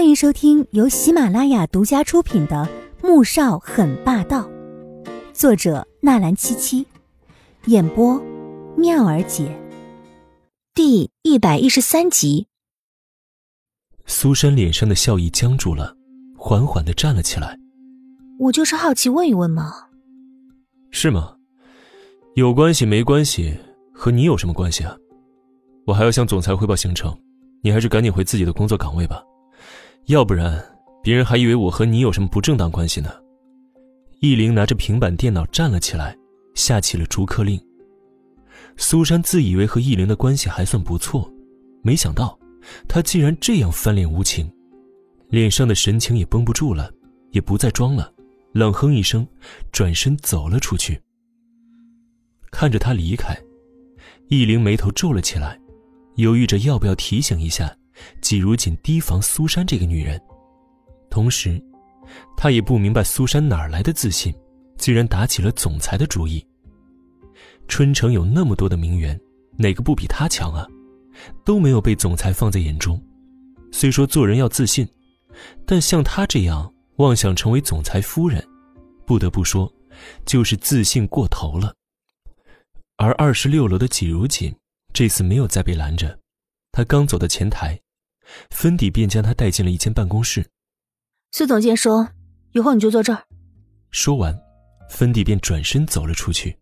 欢迎收听由喜马拉雅独家出品的《穆少很霸道》，作者纳兰七七，演播妙儿姐，第一百一十三集。苏珊脸上的笑意僵住了，缓缓的站了起来。我就是好奇问一问嘛。是吗？有关系没关系，和你有什么关系啊？我还要向总裁汇报行程，你还是赶紧回自己的工作岗位吧，要不然别人还以为我和你有什么不正当关系呢。易灵拿着平板电脑站了起来，下起了逐客令。苏珊自以为和易灵的关系还算不错，没想到他竟然这样翻脸无情，脸上的神情也绷不住了，也不再装了，冷哼一声，转身走了出去。看着他离开，易灵眉头皱了起来。犹豫着要不要提醒一下季如锦提防苏珊这个女人，同时，他也不明白苏珊哪来的自信，竟然打起了总裁的主意。春城有那么多的名媛，哪个不比她强啊？都没有被总裁放在眼中。虽说做人要自信，但像她这样妄想成为总裁夫人，不得不说，就是自信过头了。而二十六楼的季如锦。这次没有再被拦着，他刚走到前台，芬迪便将他带进了一间办公室。苏总监说：“以后你就坐这儿。”说完，芬迪便转身走了出去。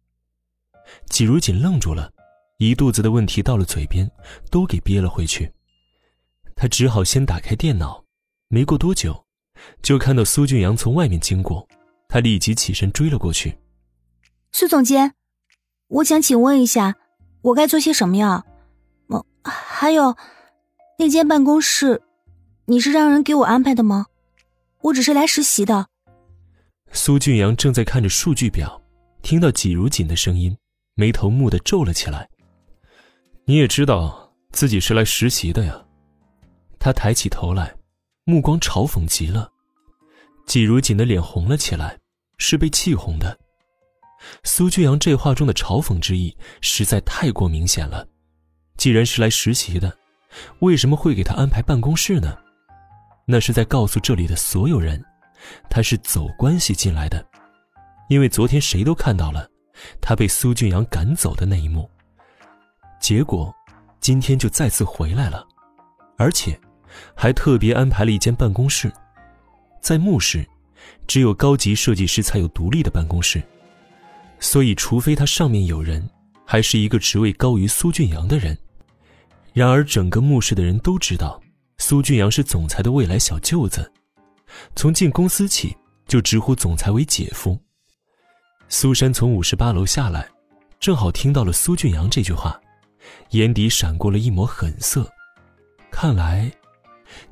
季如锦愣住了，一肚子的问题到了嘴边，都给憋了回去。他只好先打开电脑，没过多久，就看到苏俊阳从外面经过，他立即起身追了过去。苏总监，我想请问一下。我该做些什么呀？哦，还有，那间办公室，你是让人给我安排的吗？我只是来实习的。苏俊阳正在看着数据表，听到季如锦的声音，眉头蓦地皱了起来。你也知道自己是来实习的呀？他抬起头来，目光嘲讽极了。季如锦的脸红了起来，是被气红的。苏俊阳这话中的嘲讽之意实在太过明显了。既然是来实习的，为什么会给他安排办公室呢？那是在告诉这里的所有人，他是走关系进来的。因为昨天谁都看到了他被苏俊阳赶走的那一幕。结果，今天就再次回来了，而且还特别安排了一间办公室，在墓室，只有高级设计师才有独立的办公室。所以，除非他上面有人，还是一个职位高于苏俊阳的人。然而，整个墓室的人都知道，苏俊阳是总裁的未来小舅子，从进公司起就直呼总裁为姐夫。苏珊从五十八楼下来，正好听到了苏俊阳这句话，眼底闪过了一抹狠色。看来，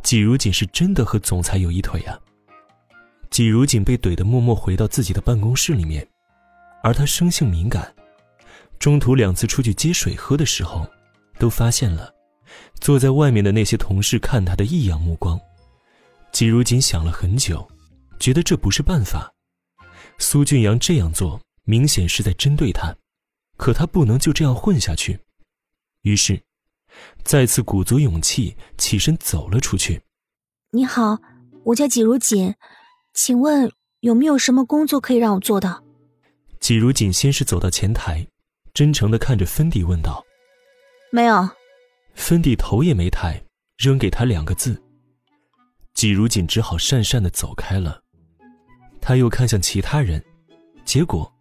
季如锦是真的和总裁有一腿啊！季如锦被怼得默默回到自己的办公室里面。而他生性敏感，中途两次出去接水喝的时候，都发现了坐在外面的那些同事看他的异样目光。季如锦想了很久，觉得这不是办法。苏俊阳这样做明显是在针对他，可他不能就这样混下去。于是，再次鼓足勇气起身走了出去。你好，我叫季如锦，请问有没有什么工作可以让我做的？季如锦先是走到前台，真诚的看着芬迪问道：“没有。”芬迪头也没抬，扔给他两个字。季如锦只好讪讪的走开了。他又看向其他人，结果，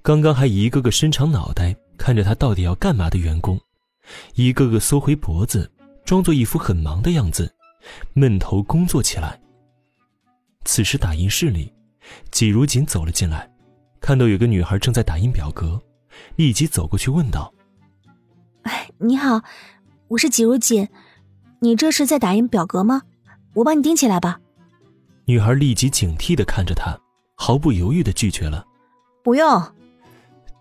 刚刚还一个个伸长脑袋看着他到底要干嘛的员工，一个个缩回脖子，装作一副很忙的样子，闷头工作起来。此时打印室里，季如锦走了进来。看到有个女孩正在打印表格，立即走过去问道：“哎，你好，我是季如锦，你这是在打印表格吗？我帮你钉起来吧。”女孩立即警惕的看着他，毫不犹豫的拒绝了：“不用。”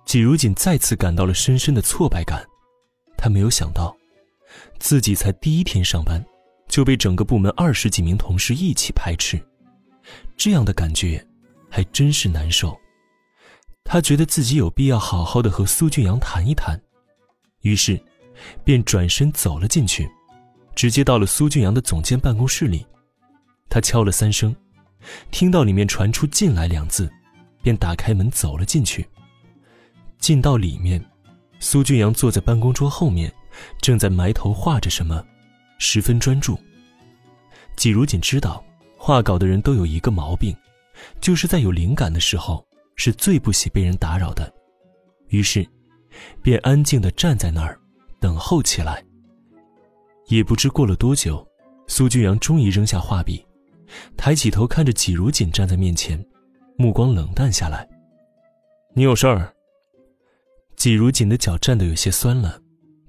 季如锦再次感到了深深的挫败感，他没有想到，自己才第一天上班，就被整个部门二十几名同事一起排斥，这样的感觉还真是难受。他觉得自己有必要好好的和苏俊阳谈一谈，于是，便转身走了进去，直接到了苏俊阳的总监办公室里。他敲了三声，听到里面传出“进来”两字，便打开门走了进去。进到里面，苏俊阳坐在办公桌后面，正在埋头画着什么，十分专注。季如锦知道，画稿的人都有一个毛病，就是在有灵感的时候是最不喜被人打扰的，于是，便安静地站在那儿，等候起来。也不知过了多久，苏俊阳终于扔下画笔，抬起头看着季如锦站在面前，目光冷淡下来。你有事儿？季如锦的脚站得有些酸了，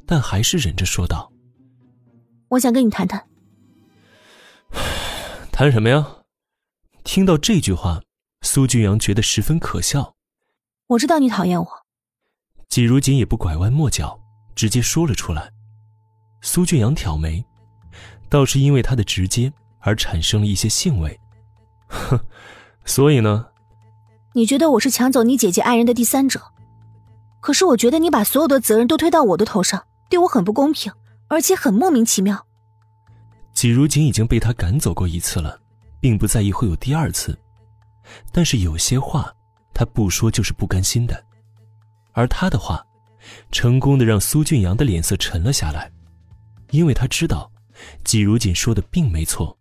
但还是忍着说道：“我想跟你谈谈。”谈什么呀？听到这句话，苏俊阳觉得十分可笑。我知道你讨厌我。季如锦也不拐弯抹角，直接说了出来。苏俊阳挑眉，倒是因为他的直接而产生了一些兴味。哼，所以呢？你觉得我是抢走你姐姐爱人的第三者？可是我觉得你把所有的责任都推到我的头上，对我很不公平，而且很莫名其妙。季如锦已经被他赶走过一次了，并不在意会有第二次，但是有些话他不说就是不甘心的，而他的话，成功的让苏俊阳的脸色沉了下来，因为他知道，季如锦说的并没错。